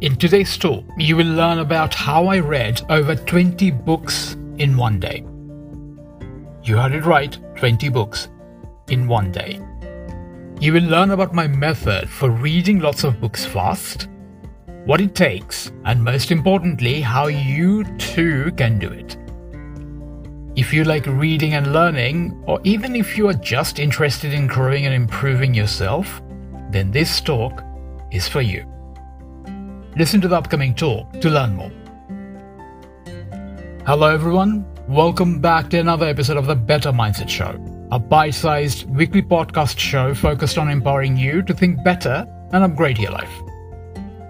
In today's talk, you will learn about how I read over 20 books in one day. You heard it right 20 books in one day. You will learn about my method for reading lots of books fast, what it takes, and most importantly, how you too can do it. If you like reading and learning, or even if you are just interested in growing and improving yourself, then this talk is for you. Listen to the upcoming talk to learn more. Hello, everyone. Welcome back to another episode of the Better Mindset Show, a bite sized weekly podcast show focused on empowering you to think better and upgrade your life.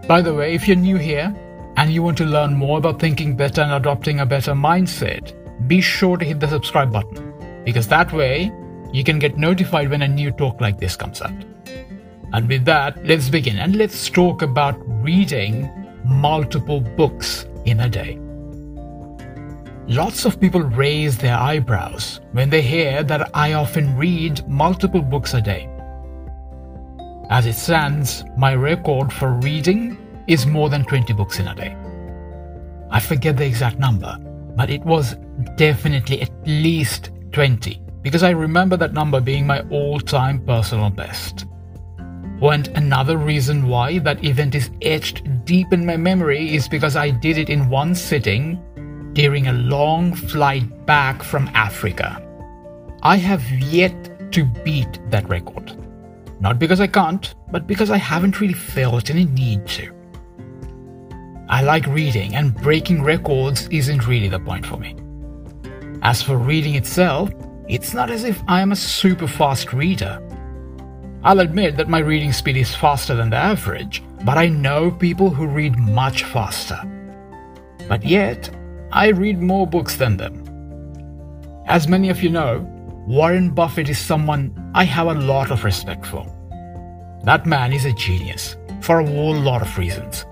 By the way, if you're new here and you want to learn more about thinking better and adopting a better mindset, be sure to hit the subscribe button because that way you can get notified when a new talk like this comes out. And with that, let's begin and let's talk about reading multiple books in a day. Lots of people raise their eyebrows when they hear that I often read multiple books a day. As it stands, my record for reading is more than 20 books in a day. I forget the exact number, but it was definitely at least 20 because I remember that number being my all time personal best. And another reason why that event is etched deep in my memory is because I did it in one sitting during a long flight back from Africa. I have yet to beat that record. Not because I can't, but because I haven't really felt any need to. I like reading, and breaking records isn't really the point for me. As for reading itself, it's not as if I am a super fast reader. I'll admit that my reading speed is faster than the average, but I know people who read much faster. But yet, I read more books than them. As many of you know, Warren Buffett is someone I have a lot of respect for. That man is a genius, for a whole lot of reasons.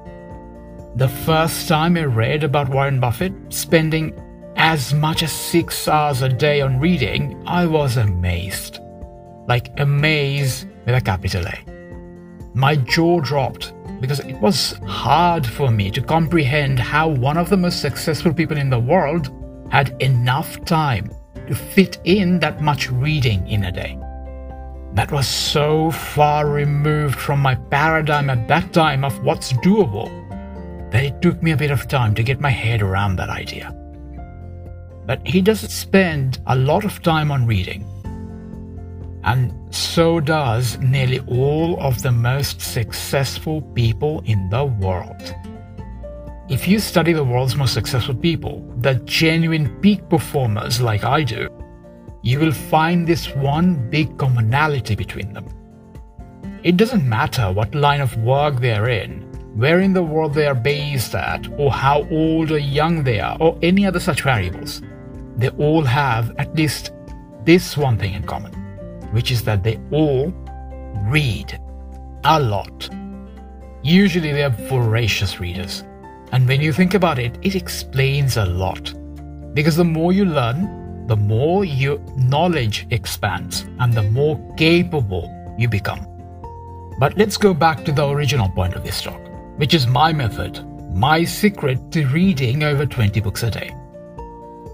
The first time I read about Warren Buffett spending as much as six hours a day on reading, I was amazed. Like amaze with a capital A. My jaw dropped because it was hard for me to comprehend how one of the most successful people in the world had enough time to fit in that much reading in a day. That was so far removed from my paradigm at that time of what's doable that it took me a bit of time to get my head around that idea. But he doesn't spend a lot of time on reading and so does nearly all of the most successful people in the world. If you study the world's most successful people, the genuine peak performers like I do, you will find this one big commonality between them. It doesn't matter what line of work they're in, where in the world they are based at, or how old or young they are, or any other such variables. They all have at least this one thing in common which is that they all read a lot. Usually they are voracious readers. And when you think about it, it explains a lot. Because the more you learn, the more your knowledge expands and the more capable you become. But let's go back to the original point of this talk, which is my method, my secret to reading over 20 books a day.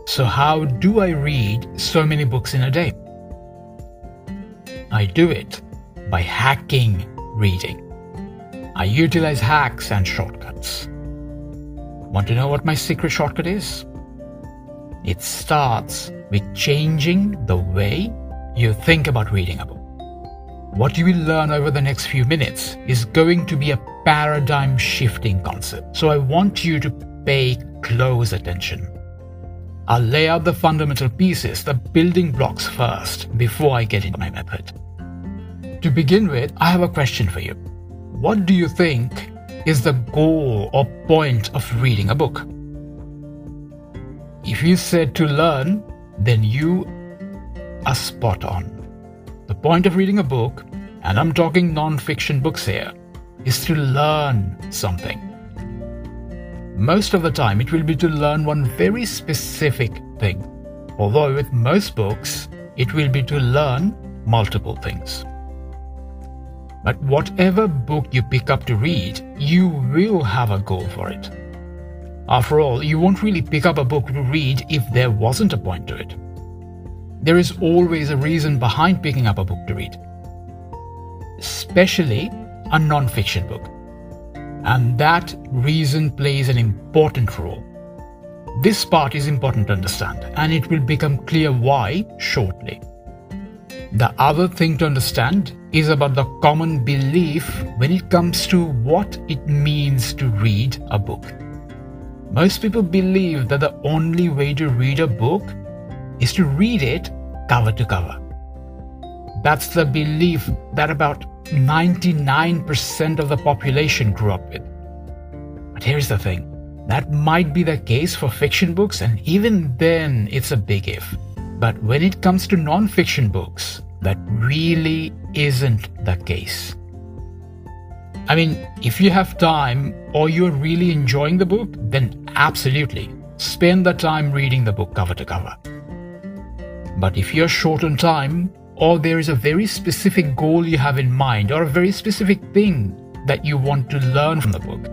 So, how do I read so many books in a day? I do it by hacking reading. I utilize hacks and shortcuts. Want to know what my secret shortcut is? It starts with changing the way you think about reading a book. What you will learn over the next few minutes is going to be a paradigm shifting concept. So I want you to pay close attention. I'll lay out the fundamental pieces, the building blocks first, before I get into my method. To begin with, I have a question for you. What do you think is the goal or point of reading a book? If you said to learn, then you are spot on. The point of reading a book, and I'm talking non fiction books here, is to learn something. Most of the time, it will be to learn one very specific thing, although with most books, it will be to learn multiple things. But whatever book you pick up to read, you will have a goal for it. After all, you won't really pick up a book to read if there wasn't a point to it. There is always a reason behind picking up a book to read, especially a non fiction book. And that reason plays an important role. This part is important to understand, and it will become clear why shortly. The other thing to understand is about the common belief when it comes to what it means to read a book. Most people believe that the only way to read a book is to read it cover to cover. That's the belief that about 99% of the population grew up with. But here's the thing that might be the case for fiction books, and even then, it's a big if. But when it comes to non fiction books, that really isn't the case. I mean, if you have time or you're really enjoying the book, then absolutely spend the time reading the book cover to cover. But if you're short on time, or there is a very specific goal you have in mind, or a very specific thing that you want to learn from the book,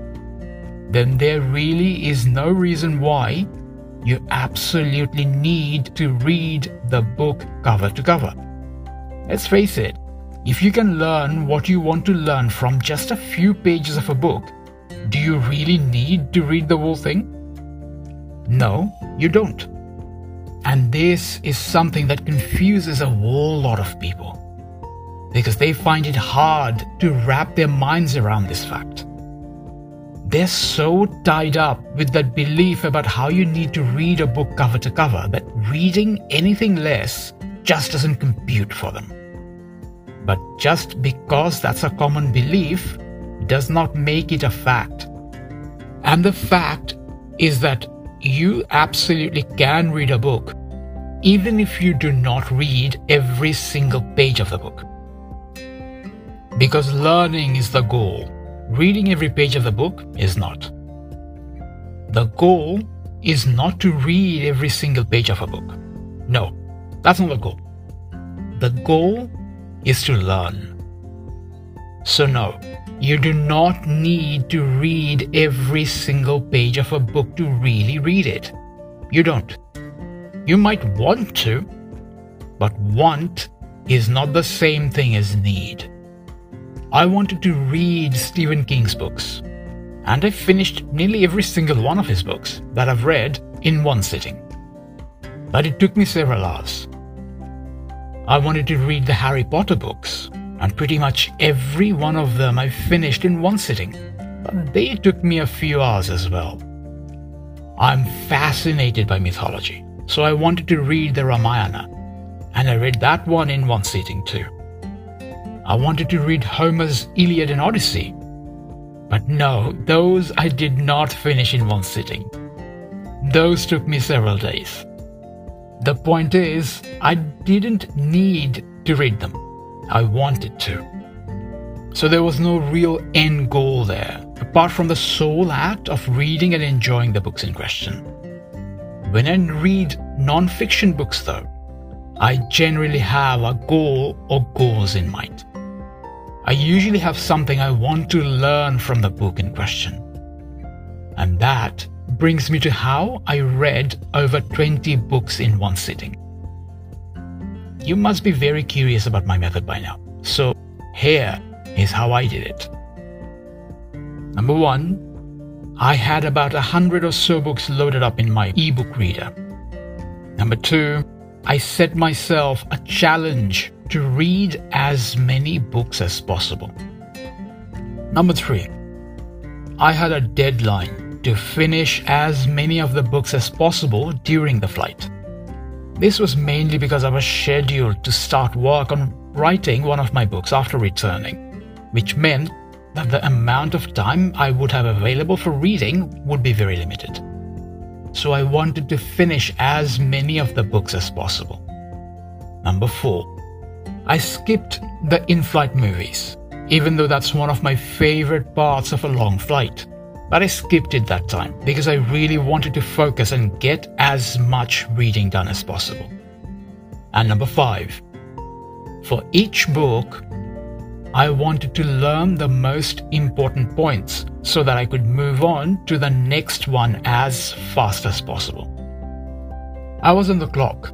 then there really is no reason why you absolutely need to read the book cover to cover. Let's face it, if you can learn what you want to learn from just a few pages of a book, do you really need to read the whole thing? No, you don't. And this is something that confuses a whole lot of people because they find it hard to wrap their minds around this fact. They're so tied up with that belief about how you need to read a book cover to cover that reading anything less just doesn't compute for them. But just because that's a common belief does not make it a fact. And the fact is that you absolutely can read a book even if you do not read every single page of the book. Because learning is the goal, reading every page of the book is not. The goal is not to read every single page of a book. No, that's not the goal. The goal is to learn. So, no, you do not need to read every single page of a book to really read it. You don't. You might want to, but want is not the same thing as need. I wanted to read Stephen King's books, and I finished nearly every single one of his books that I've read in one sitting. But it took me several hours. I wanted to read the Harry Potter books, and pretty much every one of them I finished in one sitting, but they took me a few hours as well. I'm fascinated by mythology, so I wanted to read the Ramayana, and I read that one in one sitting too. I wanted to read Homer's Iliad and Odyssey, but no, those I did not finish in one sitting. Those took me several days. The point is, I didn't need to read them. I wanted to. So there was no real end goal there, apart from the sole act of reading and enjoying the books in question. When I read non fiction books, though, I generally have a goal or goals in mind. I usually have something I want to learn from the book in question. And that brings me to how I read over 20 books in one sitting. You must be very curious about my method by now. So, here is how I did it. Number one, I had about a hundred or so books loaded up in my ebook reader. Number two, I set myself a challenge to read as many books as possible. Number three, I had a deadline to finish as many of the books as possible during the flight. This was mainly because I was scheduled to start work on writing one of my books after returning, which meant that the amount of time I would have available for reading would be very limited. So I wanted to finish as many of the books as possible. Number four, I skipped the in flight movies, even though that's one of my favorite parts of a long flight. But I skipped it that time because I really wanted to focus and get as much reading done as possible. And number five, for each book, I wanted to learn the most important points so that I could move on to the next one as fast as possible. I was on the clock,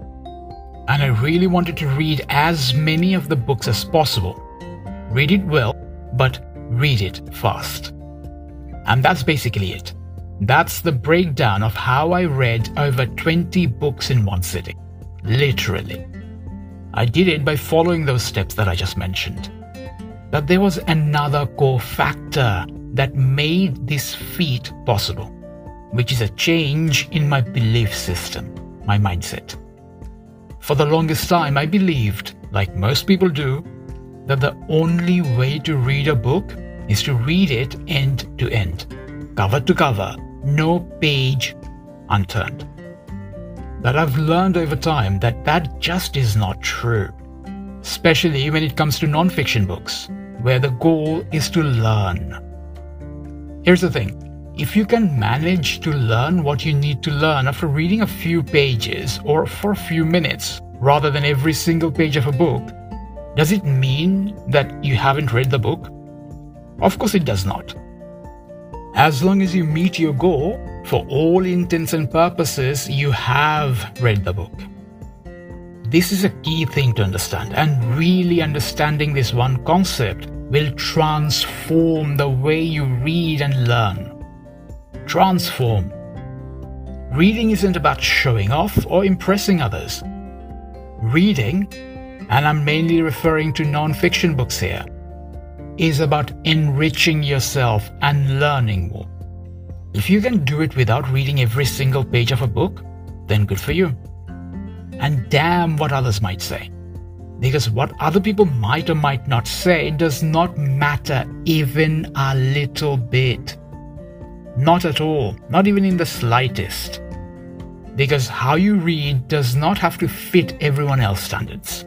and I really wanted to read as many of the books as possible. Read it well, but read it fast. And that's basically it. That's the breakdown of how I read over 20 books in one sitting. Literally. I did it by following those steps that I just mentioned. But there was another core factor that made this feat possible, which is a change in my belief system, my mindset. For the longest time, I believed, like most people do, that the only way to read a book is to read it end to end, cover to cover, no page unturned. But I've learned over time that that just is not true, especially when it comes to non-fiction books, where the goal is to learn. Here's the thing. If you can manage to learn what you need to learn after reading a few pages or for a few minutes, rather than every single page of a book, does it mean that you haven't read the book? Of course, it does not. As long as you meet your goal, for all intents and purposes, you have read the book. This is a key thing to understand, and really understanding this one concept will transform the way you read and learn. Transform. Reading isn't about showing off or impressing others. Reading, and I'm mainly referring to non fiction books here, is about enriching yourself and learning more. If you can do it without reading every single page of a book, then good for you. And damn what others might say. Because what other people might or might not say does not matter even a little bit. Not at all, not even in the slightest. Because how you read does not have to fit everyone else's standards.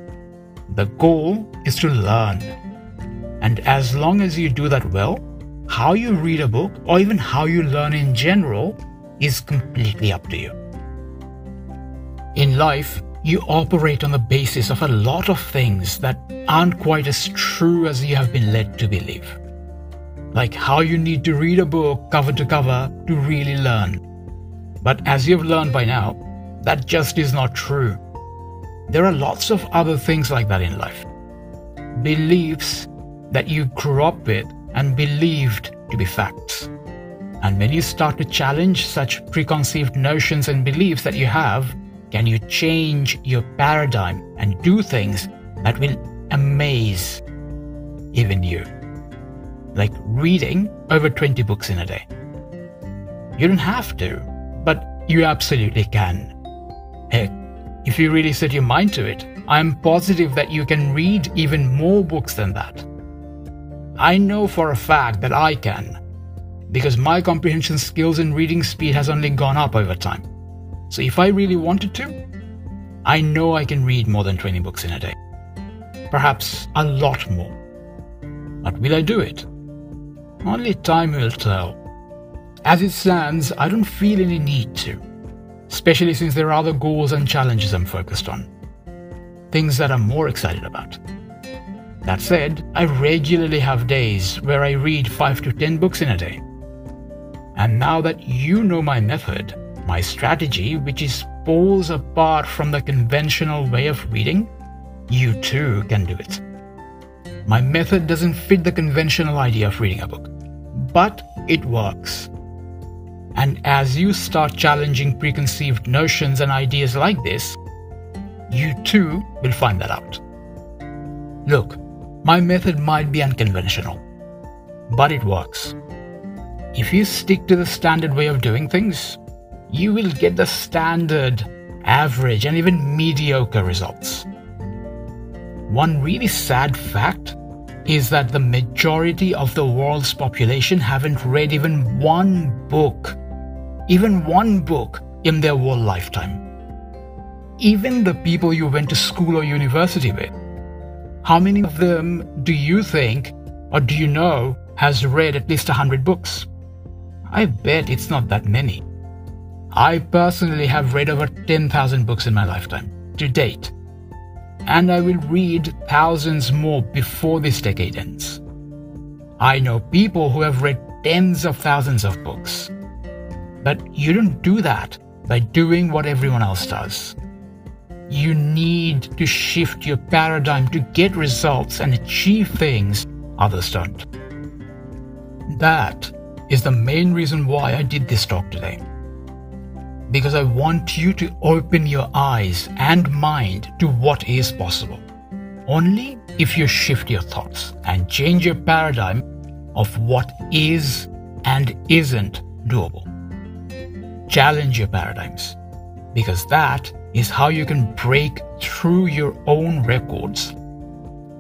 The goal is to learn and as long as you do that well, how you read a book or even how you learn in general is completely up to you. In life, you operate on the basis of a lot of things that aren't quite as true as you have been led to believe. Like how you need to read a book cover to cover to really learn. But as you've learned by now, that just is not true. There are lots of other things like that in life. Beliefs that you grew up with and believed to be facts. And when you start to challenge such preconceived notions and beliefs that you have, can you change your paradigm and do things that will amaze even you? Like reading over 20 books in a day. You don't have to, but you absolutely can. Heck, if you really set your mind to it, I'm positive that you can read even more books than that. I know for a fact that I can, because my comprehension skills and reading speed has only gone up over time. So if I really wanted to, I know I can read more than 20 books in a day. Perhaps a lot more. But will I do it? Only time will tell. As it stands, I don't feel any need to, especially since there are other goals and challenges I'm focused on. Things that I'm more excited about. That said, I regularly have days where I read 5 to 10 books in a day. And now that you know my method, my strategy, which is poles apart from the conventional way of reading, you too can do it. My method doesn't fit the conventional idea of reading a book, but it works. And as you start challenging preconceived notions and ideas like this, you too will find that out. Look, my method might be unconventional, but it works. If you stick to the standard way of doing things, you will get the standard, average, and even mediocre results. One really sad fact is that the majority of the world's population haven't read even one book, even one book in their whole lifetime. Even the people you went to school or university with how many of them do you think or do you know has read at least 100 books? I bet it's not that many. I personally have read over 10,000 books in my lifetime, to date. and I will read thousands more before this decade ends. I know people who have read tens of thousands of books. But you don't do that by doing what everyone else does. You need to shift your paradigm to get results and achieve things others don't. That is the main reason why I did this talk today. Because I want you to open your eyes and mind to what is possible. Only if you shift your thoughts and change your paradigm of what is and isn't doable. Challenge your paradigms because that is how you can break through your own records,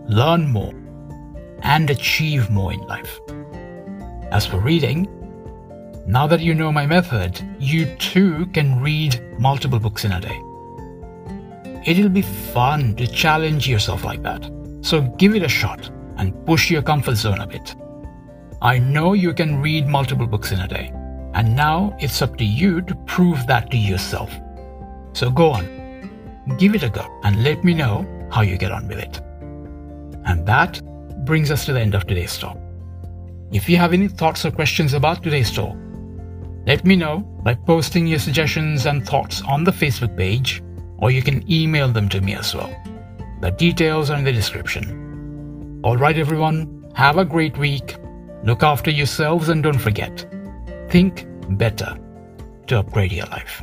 learn more, and achieve more in life. As for reading, now that you know my method, you too can read multiple books in a day. It'll be fun to challenge yourself like that, so give it a shot and push your comfort zone a bit. I know you can read multiple books in a day, and now it's up to you to prove that to yourself. So go on, give it a go, and let me know how you get on with it. And that brings us to the end of today's talk. If you have any thoughts or questions about today's talk, let me know by posting your suggestions and thoughts on the Facebook page, or you can email them to me as well. The details are in the description. Alright, everyone, have a great week. Look after yourselves and don't forget think better to upgrade your life.